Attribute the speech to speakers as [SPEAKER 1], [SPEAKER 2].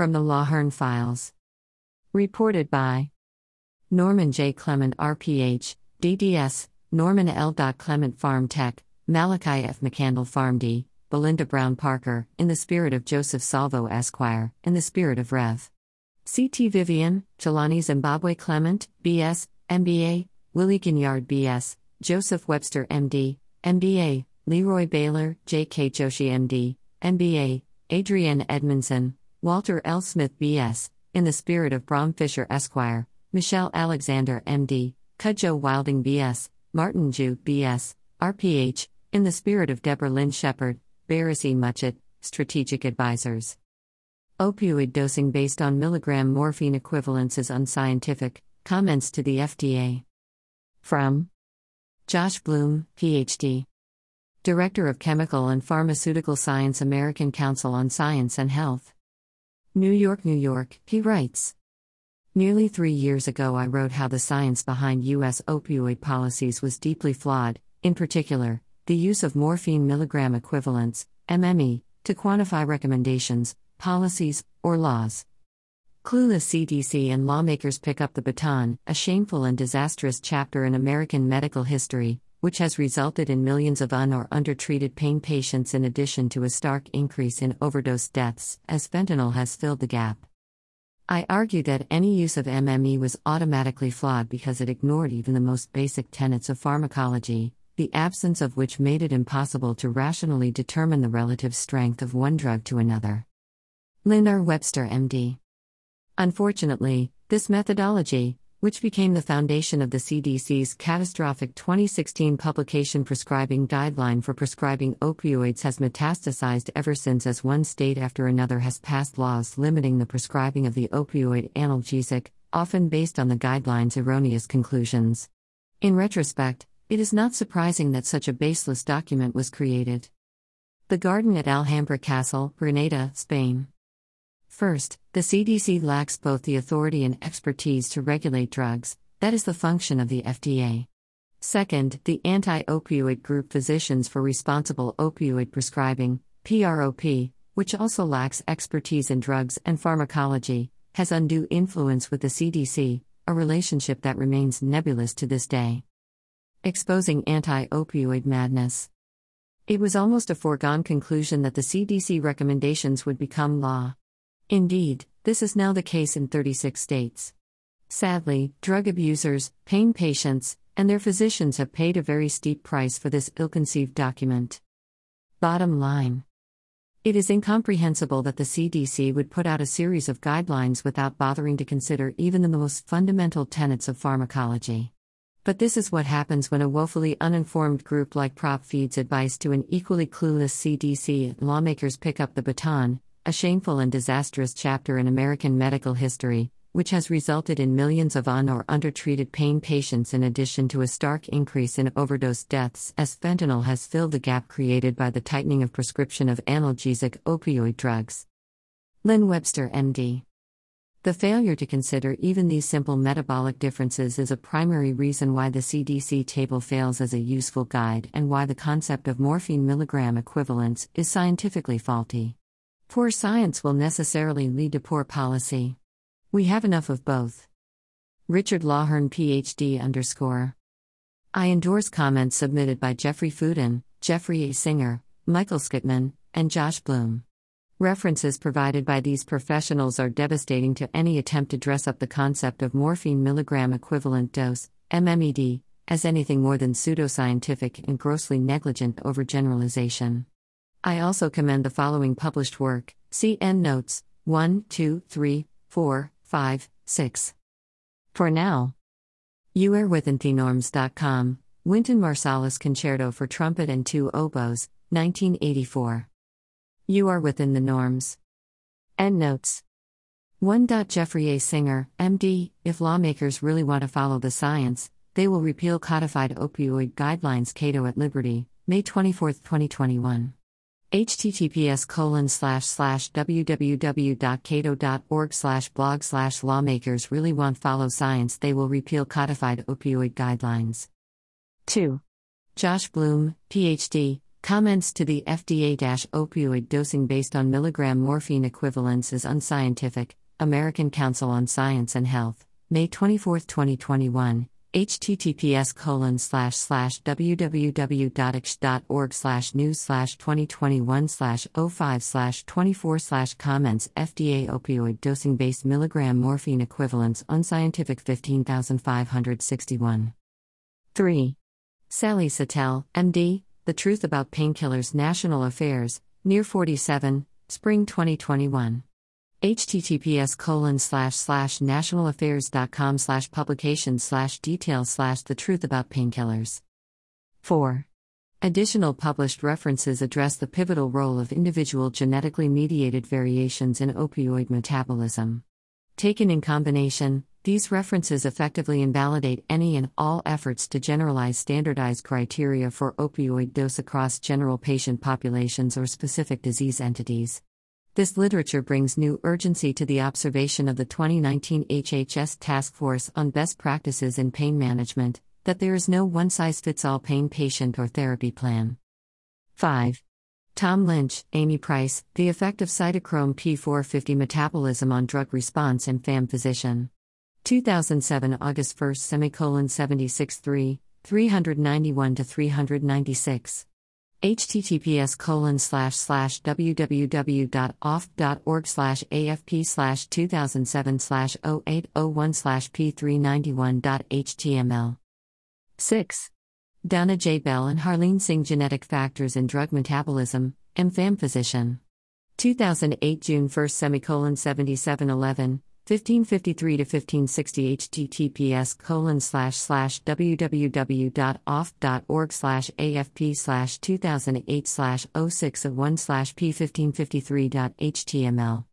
[SPEAKER 1] From the Lawhern Files. Reported by Norman J. Clement, RPH, DDS, Norman L. Clement Pharm Tech, Malachi F. Mackandal Farm D, Belinda Brown Parker, in the spirit of Joseph Salvo Esquire, in the spirit of Rev. C.T. Vivian, Jelani Zimbabwe Clement, B.S., MBA, Willie Ginyard B.S., Joseph Webster MD, MBA, Leroy Baylor, J.K. Joshi MD, MBA, Adrienne Edmondson, Walter L. Smith B.S., in the spirit of Brom Fisher Esquire, Michelle Alexander MD, Cudjoe Wilding B.S., Martin Jew B.S., RPH, in the spirit of Deborah Lynn Shepard, Barris E. Muchett, Strategic Advisors. Opioid dosing based on milligram morphine equivalents is unscientific, comments to the FDA. From Josh Bloom, PhD. Director of Chemical and Pharmaceutical Science, American Council on Science and Health. New York, New York, he writes. Nearly three years ago, I wrote how the science behind U.S. opioid policies was deeply flawed, in particular, the use of morphine milligram equivalents, MME, to quantify recommendations, policies, or laws. Clueless CDC and lawmakers pick up the baton, a shameful and disastrous chapter in American medical history, which has resulted in millions of un or undertreated pain patients in addition to a stark increase in overdose deaths, as fentanyl has filled the gap. I argue that any use of MME was automatically flawed because it ignored even the most basic tenets of pharmacology, the absence of which made it impossible to rationally determine the relative strength of one drug to another. Lynn R. Webster, MD. Unfortunately, this methodology, which became the foundation of the CDC's catastrophic 2016 publication prescribing guideline for prescribing opioids has metastasized ever since as one state after another has passed laws limiting the prescribing of the opioid analgesic, often based on the guidelines' erroneous conclusions. In retrospect, it is not surprising that such a baseless document was created. The Garden at Alhambra Castle, Granada, Spain. First, the CDC lacks both the authority and expertise to regulate drugs, that is the function of the FDA. Second, the anti opioid group Physicians for Responsible Opioid Prescribing, PROP, which also lacks expertise in drugs and pharmacology, has undue influence with the CDC, a relationship that remains nebulous to this day. Exposing anti opioid madness. It was almost a foregone conclusion that the CDC recommendations would become law. Indeed, this is now the case in 36 states. Sadly, drug abusers, pain patients, and their physicians have paid a very steep price for this ill conceived document. Bottom line It is incomprehensible that the CDC would put out a series of guidelines without bothering to consider even the most fundamental tenets of pharmacology. But this is what happens when a woefully uninformed group like PROP feeds advice to an equally clueless CDC. Lawmakers pick up the baton, a shameful and disastrous chapter in American medical history, which has resulted in millions of un or undertreated pain patients in addition to a stark increase in overdose deaths as fentanyl has filled the gap created by the tightening of prescription of analgesic opioid drugs. Lynn Webster, MD. The failure to consider even these simple metabolic differences is a primary reason why the CDC table fails as a useful guide and why the concept of morphine milligram equivalents is scientifically faulty. Poor science will necessarily lead to poor policy. We have enough of both. Richard Lawhern, PhD underscore. I endorse comments submitted by Jeffrey Fudin, Jeffrey A. Singer, Michael Schatman, and Josh Bloom. References provided by these professionals are devastating to any attempt to dress up the concept of morphine milligram equivalent dose, MMED, as anything more than pseudoscientific and grossly negligent overgeneralization. I also commend the following published work end notes 1, 2, 3, 4, 5, 6. For now, you are with Norms.com, Wynton Marsalis Concerto for Trumpet and Two Oboes, 1984. You are within the norms. End notes. 1. Jeffrey A. Singer, MD, if lawmakers really want to follow the science, they will repeal codified opioid guidelines Cato at Liberty, May 24, 2021 https colon slash slash www.cato.org slash blog slash lawmakers really want follow science they will repeal codified opioid guidelines. 2 josh bloom phd Comments to the FDA opioid dosing based on milligram morphine equivalence is unscientific. American Council on Science and Health, May 24, 2021 https colon slash slash www.ix.org slash news slash 2021 slash 05 slash 24 slash comments FDA opioid dosing based milligram morphine equivalence unscientific 15561. 3. Sally Satel, MD, The Truth About Painkillers National Affairs, Near 47, Spring 2021 https colon slash slash nationalaffairs.com slash publications slash details slash the truth about painkillers. 4 additional published references address the pivotal role of individual genetically mediated variations in opioid metabolism. Taken in combination these references effectively invalidate any and all efforts to generalize standardized criteria for opioid dose across general patient populations or specific disease entities this literature brings new urgency to the observation of the 2019 HHS Task Force on Best Practices in Pain Management that there is no one size fits all pain patient or therapy plan. 5. Tom Lynch, Amy Price, The Effect of Cytochrome P450 Metabolism on Drug Response in FAM Physician. 2007 August 1 semicolon 76 3, 391 to 396 https colon slash slash www.oft.org slash afp slash 2007 slash 0801 slash p391.html 6. Donna J. Bell and Harleen Singh Genetic Factors in Drug Metabolism, MFAM Physician. 2008 June 1 semicolon 7711 1553 to 1560 https colon slash slash www.oft.org slash afp slash 2008 slash 06 of 1 slash p1553.html